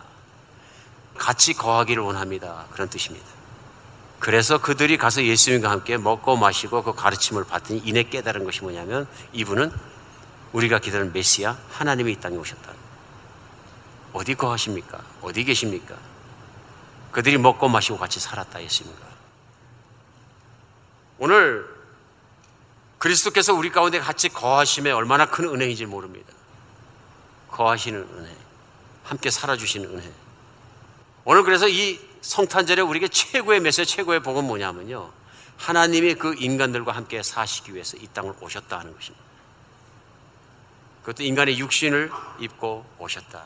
같이 거하기를 원합니다. 그런 뜻입니다. 그래서 그들이 가서 예수님과 함께 먹고 마시고 그 가르침을 받더니 이내 깨달은 것이 뭐냐면 이분은 우리가 기다리는 메시아 하나님이 이 땅에 오셨다. 어디 거하십니까? 어디 계십니까? 그들이 먹고 마시고 같이 살았다 했습니다. 오늘 그리스도께서 우리 가운데 같이 거하심에 얼마나 큰 은혜인지 모릅니다. 거하시는 은혜, 함께 살아주시는 은혜. 오늘 그래서 이 성탄절에 우리에게 최고의 메시지, 최고의 복은 뭐냐면요. 하나님이 그 인간들과 함께 사시기 위해서 이 땅을 오셨다 하는 것입니다. 그것도 인간의 육신을 입고 오셨다.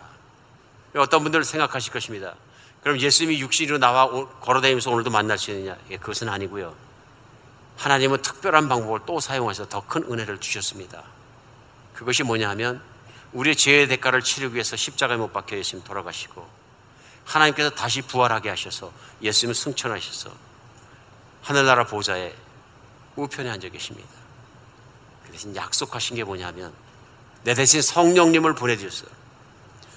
어떤 분들 생각하실 것입니다. 그럼 예수님이 육신으로 나와 걸어다니면서 오늘도 만날 수 있느냐? 예, 그것은 아니고요. 하나님은 특별한 방법을 또 사용해서 더 큰 은혜를 주셨습니다. 그것이 뭐냐 하면 우리의 죄의 대가를 치르기 위해서 십자가에 못 박혀 예수님 돌아가시고 하나님께서 다시 부활하게 하셔서 예수님을 승천하셔서 하늘나라 보좌에 우편에 앉아 계십니다. 그 대신 약속하신 게 뭐냐면 내 대신 성령님을 보내주셨어요.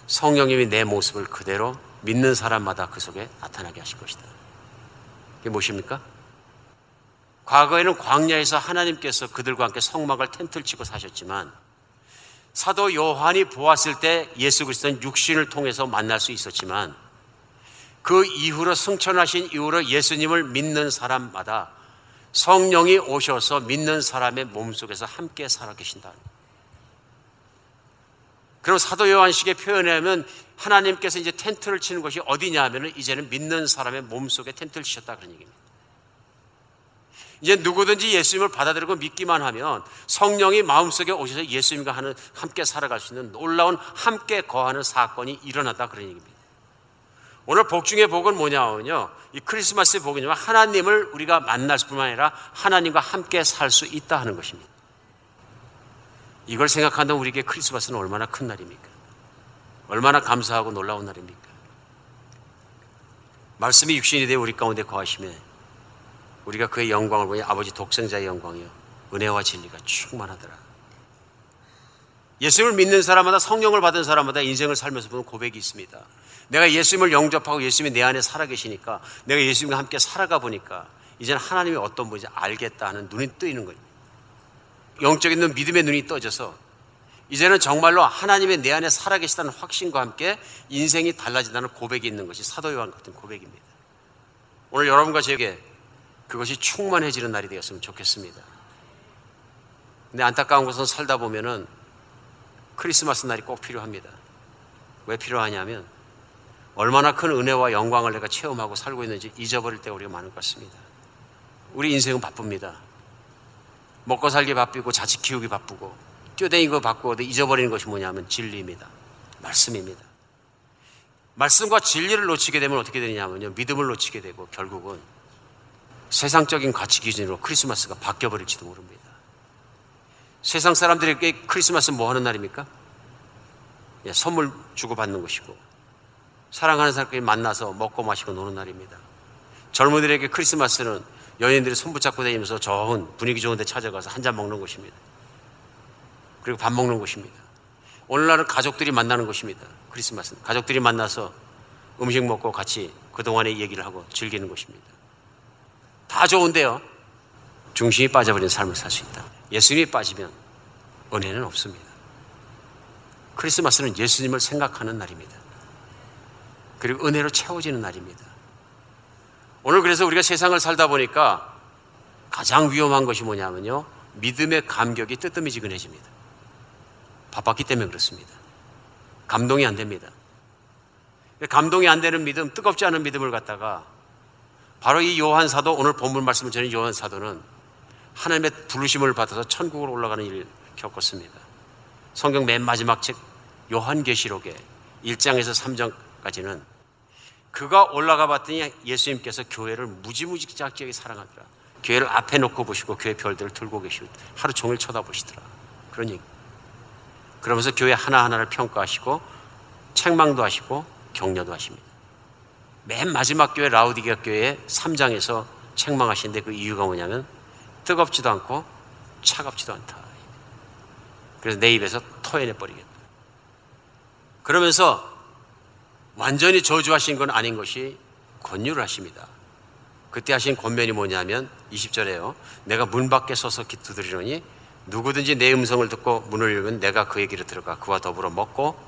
성령님이 내 모습을 그대로 믿는 사람마다 그 속에 나타나게 하실 것이다. 이게 무엇입니까? 과거에는 광야에서 하나님께서 그들과 함께 성막을 텐트를 치고 사셨지만 사도 요한이 보았을 때 예수 그리스도는 육신을 통해서 만날 수 있었지만 그 이후로 승천하신 이후로 예수님을 믿는 사람마다 성령이 오셔서 믿는 사람의 몸속에서 함께 살아 계신다. 그럼 사도 요한식의 표현에 하면 하나님께서 이제 텐트를 치는 것이 어디냐 하면 이제는 믿는 사람의 몸속에 텐트를 치셨다 그런 얘기입니다. 이제 누구든지 예수님을 받아들이고 믿기만 하면 성령이 마음속에 오셔서 예수님과 하는 함께 살아갈 수 있는 놀라운 함께 거하는 사건이 일어났다 그런 얘기입니다. 오늘 복 중의 복은 뭐냐면요. 이 크리스마스의 복은요. 하나님을 우리가 만날 뿐만 아니라 하나님과 함께 살 수 있다 하는 것입니다. 이걸 생각한다면 우리에게 크리스마스는 얼마나 큰 날입니까? 얼마나 감사하고 놀라운 날입니까? 말씀이 육신이 되어 우리 가운데 거하시면 우리가 그의 영광을 보니 아버지 독생자의 영광이요. 은혜와 진리가 충만하더라. 예수님을 믿는 사람마다 성령을 받은 사람마다 인생을 살면서 보는 고백이 있습니다. 내가 예수님을 영접하고 예수님이 내 안에 살아계시니까 내가 예수님과 함께 살아가 보니까 이제는 하나님이 어떤 분인지 알겠다 하는 눈이 뜨이는 거예요. 영적인 눈, 믿음의 눈이 떠져서 이제는 정말로 하나님의 내 안에 살아계시다는 확신과 함께 인생이 달라진다는 고백이 있는 것이 사도 요한 같은 고백입니다. 오늘 여러분과 제게 그것이 충만해지는 날이 되었으면 좋겠습니다. 근데 안타까운 것은 살다 보면은 크리스마스 날이 꼭 필요합니다. 왜 필요하냐면 얼마나 큰 은혜와 영광을 내가 체험하고 살고 있는지 잊어버릴 때가 우리가 많은 것 같습니다. 우리 인생은 바쁩니다. 먹고 살기 바쁘고 자식 키우기 바쁘고 뛰어다니고 바쁘고 잊어버리는 것이 뭐냐면 진리입니다. 말씀입니다. 말씀과 진리를 놓치게 되면 어떻게 되냐면요. 믿음을 놓치게 되고 결국은 세상적인 가치 기준으로 크리스마스가 바뀌어버릴지도 모릅니다. 세상 사람들에게 크리스마스는 뭐 하는 날입니까? 예, 선물 주고 받는 것이고 사랑하는 사람끼리 만나서 먹고 마시고 노는 날입니다. 젊은이들에게 크리스마스는 연인들이 손붙잡고 다니면서 좋은 분위기 좋은 데 찾아가서 한 잔 먹는 것입니다. 그리고 밥 먹는 것입니다. 오늘날은 가족들이 만나는 것입니다. 크리스마스는. 가족들이 만나서 음식 먹고 같이 그동안의 얘기를 하고 즐기는 것입니다. 다 좋은데요. 중심이 빠져버린 삶을 살 수 있다. 예수님이 빠지면 은혜는 없습니다. 크리스마스는 예수님을 생각하는 날입니다. 그리고 은혜로 채워지는 날입니다. 오늘 그래서 우리가 세상을 살다 보니까 가장 위험한 것이 뭐냐면요. 믿음의 감격이 뜨뜻미지근해집니다. 바빴기 때문에 그렇습니다. 감동이 안 됩니다. 감동이 안 되는 믿음, 뜨겁지 않은 믿음을 갖다가 바로 이 요한 사도, 오늘 본문 말씀을 전는 요한 사도는 하나님의 부르심을 받아서 천국으로 올라가는 일을 겪었습니다. 성경 맨 마지막 책 요한계시록의 1장에서 3장까지는 그가 올라가 봤더니 예수님께서 교회를 무지무지하게 사랑하더라. 교회를 앞에 놓고 보시고 교회 별들을 들고 계시고 하루 종일 쳐다보시더라. 얘기. 그러면서 교회 하나하나를 평가하시고 책망도 하시고 격려도 하십니다. 맨 마지막 교회 라우디게아 교회 3장에서 책망하시는데 그 이유가 뭐냐면 뜨겁지도 않고 차갑지도 않다. 그래서 내 입에서 토해내 버리겠다. 그러면서 완전히 저주하신 건 아닌 것이 권유를 하십니다. 그때 하신 권면이 뭐냐면 20절에요. 내가 문 밖에 서서 두드리노니 누구든지 내 음성을 듣고 문을 열면 내가 그의 길에 들어가 그와 더불어 먹고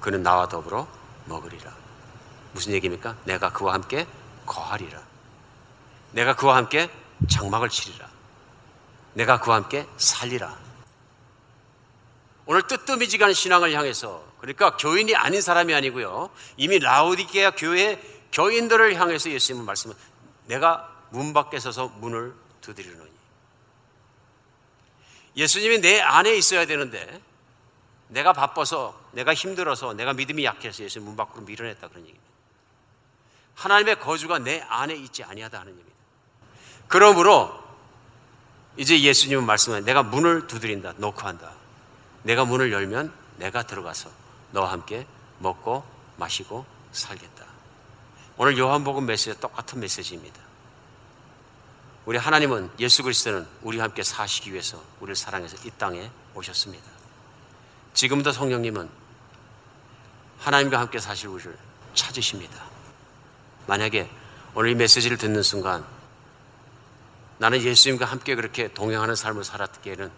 그는 나와 더불어 먹으리라. 무슨 얘기입니까? 내가 그와 함께 거하리라. 내가 그와 함께 장막을 치리라. 내가 그와 함께 살리라. 오늘 뜨뜻미지간 신앙을 향해서 그러니까 교인이 아닌 사람이 아니고요. 이미 라우디게아 교회 교인들을 향해서 예수님은 말씀은 내가 문 밖에 서서 문을 두드리노니. 예수님이 내 안에 있어야 되는데 내가 바빠서 내가 힘들어서 내가 믿음이 약해서 예수님 문 밖으로 밀어냈다 그런 얘기입니다. 하나님의 거주가 내 안에 있지 아니하다 하는 얘기입니다. 그러므로 이제 예수님은 말씀하는 내가 문을 두드린다, 노크한다. 내가 문을 열면 내가 들어가서 너와 함께 먹고 마시고 살겠다. 오늘 요한복음 메시지 똑같은 메시지입니다. 우리 하나님은 예수 그리스도는 우리와 함께 사시기 위해서 우리를 사랑해서 이 땅에 오셨습니다. 지금도 성령님은 하나님과 함께 사실 우리를 찾으십니다. 만약에 오늘 이 메시지를 듣는 순간 나는 예수님과 함께 그렇게 동행하는 삶을 살았기에는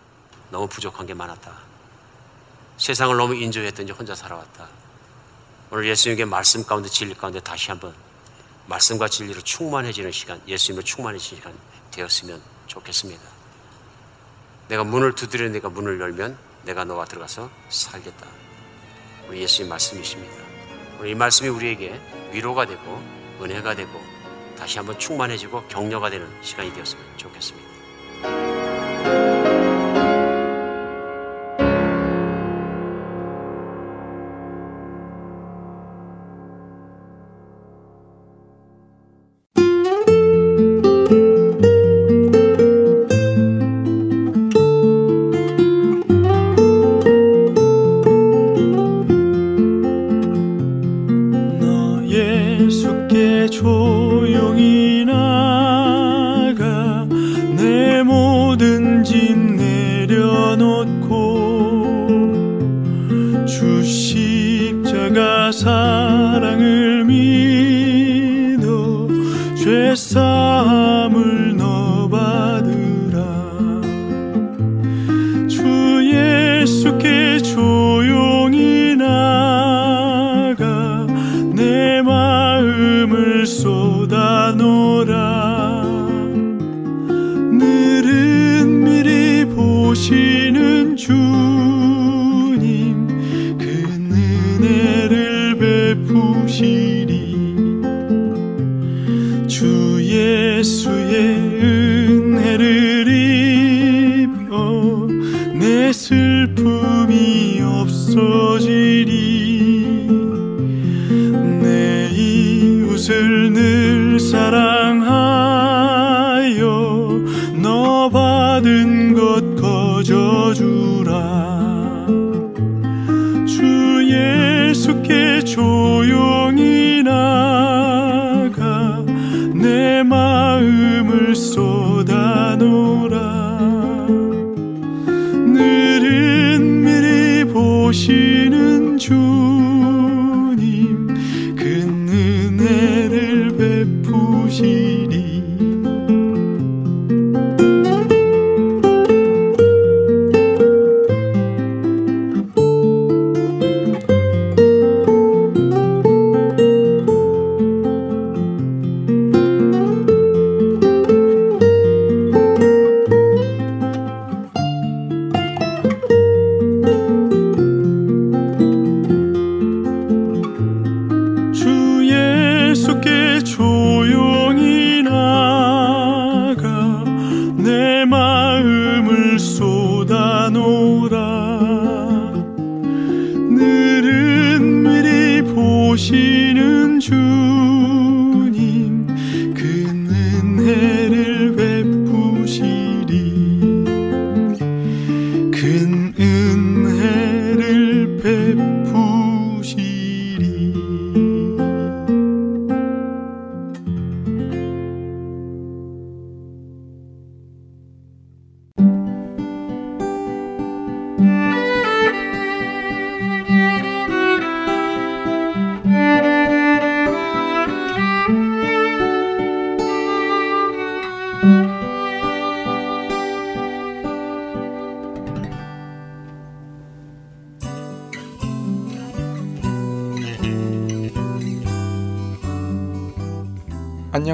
너무 부족한 게 많았다. 세상을 너무 인조했더니 혼자 살아왔다. 오늘 예수님께 말씀 가운데 진리 가운데 다시 한번 말씀과 진리로 충만해지는 시간, 예수님으로 충만해지는 시간 되었으면 좋겠습니다. 내가 문을 두드려 내가 문을 열면 내가 너와 들어가서 살겠다. 우리 예수님 말씀이십니다. 오늘 이 말씀이 우리에게 위로가 되고 은혜가 되고 다시 한번 충만해지고 격려가 되는 시간이 되었으면 좋겠습니다. 슬 주시는 주.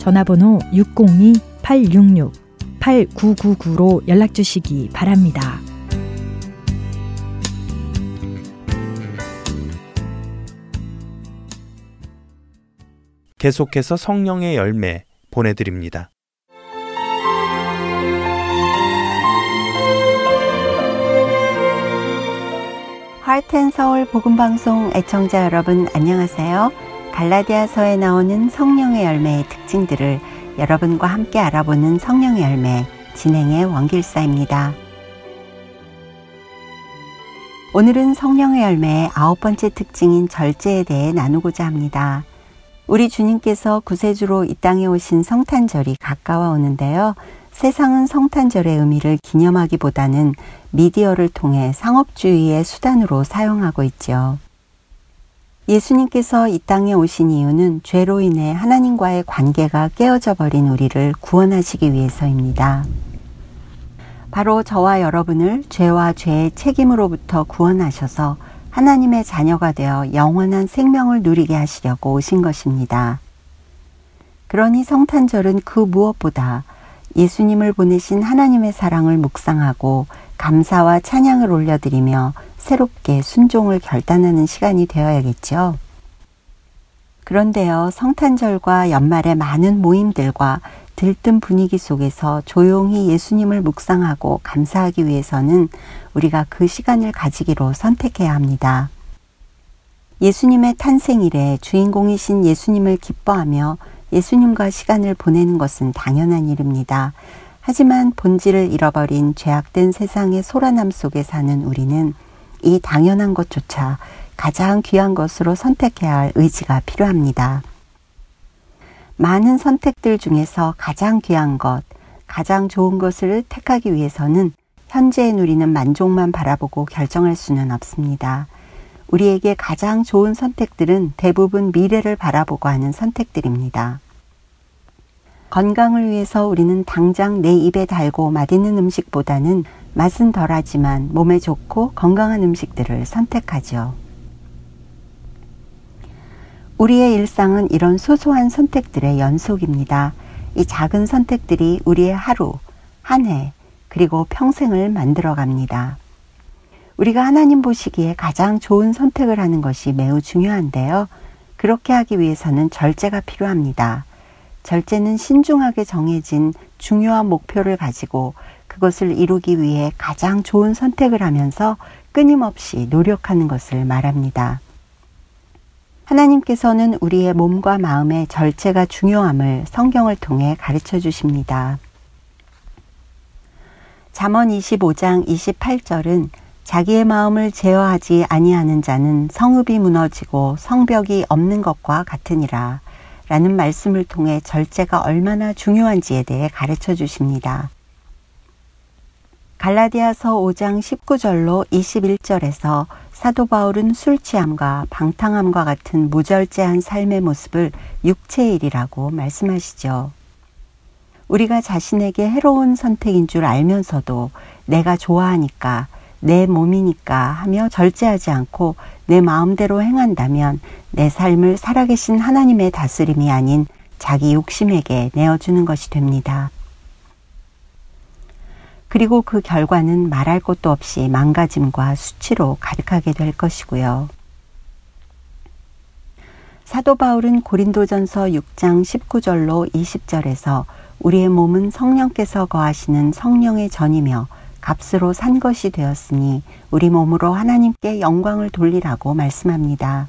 전화번호 602-866-8999로 연락 주시기 바랍니다. 계속해서 성령의 열매 보내드립니다. 하트앤서울 복음방송 애청자 여러분 안녕하세요. 갈라디아서에 나오는 성령의 열매의 특징들을 여러분과 함께 알아보는 성령의 열매 진행의 원길사입니다. 오늘은 성령의 열매의 아홉 번째 특징인 절제에 대해 나누고자 합니다. 우리 주님께서 구세주로 이 땅에 오신 성탄절이 가까워 오는데요. 세상은 성탄절의 의미를 기념하기보다는 미디어를 통해 상업주의의 수단으로 사용하고 있죠. 예수님께서 이 땅에 오신 이유는 죄로 인해 하나님과의 관계가 깨어져 버린 우리를 구원하시기 위해서입니다. 바로 저와 여러분을 죄와 죄의 책임으로부터 구원하셔서 하나님의 자녀가 되어 영원한 생명을 누리게 하시려고 오신 것입니다. 그러니 성탄절은 그 무엇보다 예수님을 보내신 하나님의 사랑을 묵상하고 감사와 찬양을 올려드리며 새롭게 순종을 결단하는 시간이 되어야겠죠. 그런데요, 성탄절과 연말의 많은 모임들과 들뜬 분위기 속에서 조용히 예수님을 묵상하고 감사하기 위해서는 우리가 그 시간을 가지기로 선택해야 합니다. 예수님의 탄생일에 주인공이신 예수님을 기뻐하며 예수님과 시간을 보내는 것은 당연한 일입니다. 하지만 본질을 잃어버린 죄악된 세상의 소란함 속에 사는 우리는 이 당연한 것조차 가장 귀한 것으로 선택해야 할 의지가 필요합니다. 많은 선택들 중에서 가장 귀한 것, 가장 좋은 것을 택하기 위해서는 현재에 누리는 만족만 바라보고 결정할 수는 없습니다. 우리에게 가장 좋은 선택들은 대부분 미래를 바라보고 하는 선택들입니다. 건강을 위해서 우리는 당장 내 입에 달고 맛있는 음식보다는 맛은 덜하지만 몸에 좋고 건강한 음식들을 선택하죠. 우리의 일상은 이런 소소한 선택들의 연속입니다. 이 작은 선택들이 우리의 하루, 한 해, 그리고 평생을 만들어 갑니다. 우리가 하나님 보시기에 가장 좋은 선택을 하는 것이 매우 중요한데요. 그렇게 하기 위해서는 절제가 필요합니다. 절제는 신중하게 정해진 중요한 목표를 가지고 그것을 이루기 위해 가장 좋은 선택을 하면서 끊임없이 노력하는 것을 말합니다. 하나님께서는 우리의 몸과 마음의 절제가 중요함을 성경을 통해 가르쳐 주십니다. 잠언 25장 28절은 자기의 마음을 제어하지 아니하는 자는 성읍이 무너지고 성벽이 없는 것과 같으니라 라는 말씀을 통해 절제가 얼마나 중요한지에 대해 가르쳐 주십니다. 갈라디아서 5장 19절로 21절에서 사도 바울은 술 취함과 방탕함과 같은 무절제한 삶의 모습을 육체일이라고 말씀하시죠. 우리가 자신에게 해로운 선택인 줄 알면서도 내가 좋아하니까 내 몸이니까 하며 절제하지 않고 내 마음대로 행한다면 내 삶을 살아계신 하나님의 다스림이 아닌 자기 욕심에게 내어주는 것이 됩니다. 그리고 그 결과는 말할 것도 없이 망가짐과 수치로 가득하게 될 것이고요. 사도 바울은 고린도전서 6장 19절로 20절에서 우리의 몸은 성령께서 거하시는 성령의 전이며 값으로 산 것이 되었으니 우리 몸으로 하나님께 영광을 돌리라고 말씀합니다.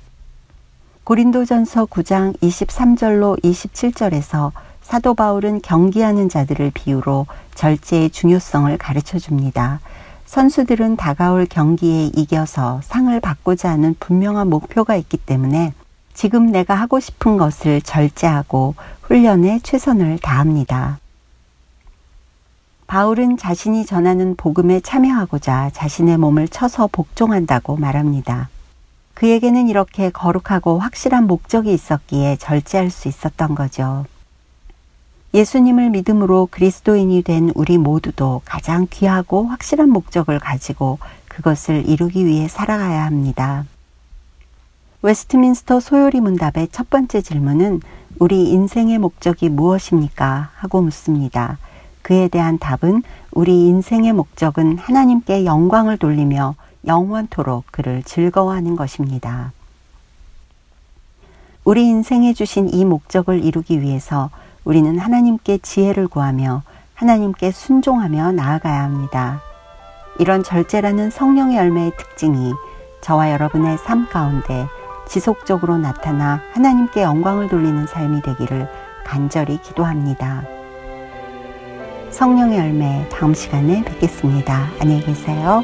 고린도전서 9장 23절로 27절에서 사도 바울은 경기하는 자들을 비유로 절제의 중요성을 가르쳐 줍니다. 선수들은 다가올 경기에 이겨서 상을 받고자 하는 분명한 목표가 있기 때문에 지금 내가 하고 싶은 것을 절제하고 훈련에 최선을 다합니다. 바울은 자신이 전하는 복음에 참여하고자 자신의 몸을 쳐서 복종한다고 말합니다. 그에게는 이렇게 거룩하고 확실한 목적이 있었기에 절제할 수 있었던 거죠. 예수님을 믿음으로 그리스도인이 된 우리 모두도 가장 귀하고 확실한 목적을 가지고 그것을 이루기 위해 살아가야 합니다. 웨스트민스터 소요리 문답의 첫 번째 질문은 우리 인생의 목적이 무엇입니까? 하고 묻습니다. 그에 대한 답은 우리 인생의 목적은 하나님께 영광을 돌리며 영원토록 그를 즐거워하는 것입니다. 우리 인생에 주신 이 목적을 이루기 위해서 우리는 하나님께 지혜를 구하며 하나님께 순종하며 나아가야 합니다. 이런 절제라는 성령의 열매의 특징이 저와 여러분의 삶 가운데 지속적으로 나타나 하나님께 영광을 돌리는 삶이 되기를 간절히 기도합니다. 성령의 열매 다음 시간에 뵙겠습니다. 안녕히 계세요.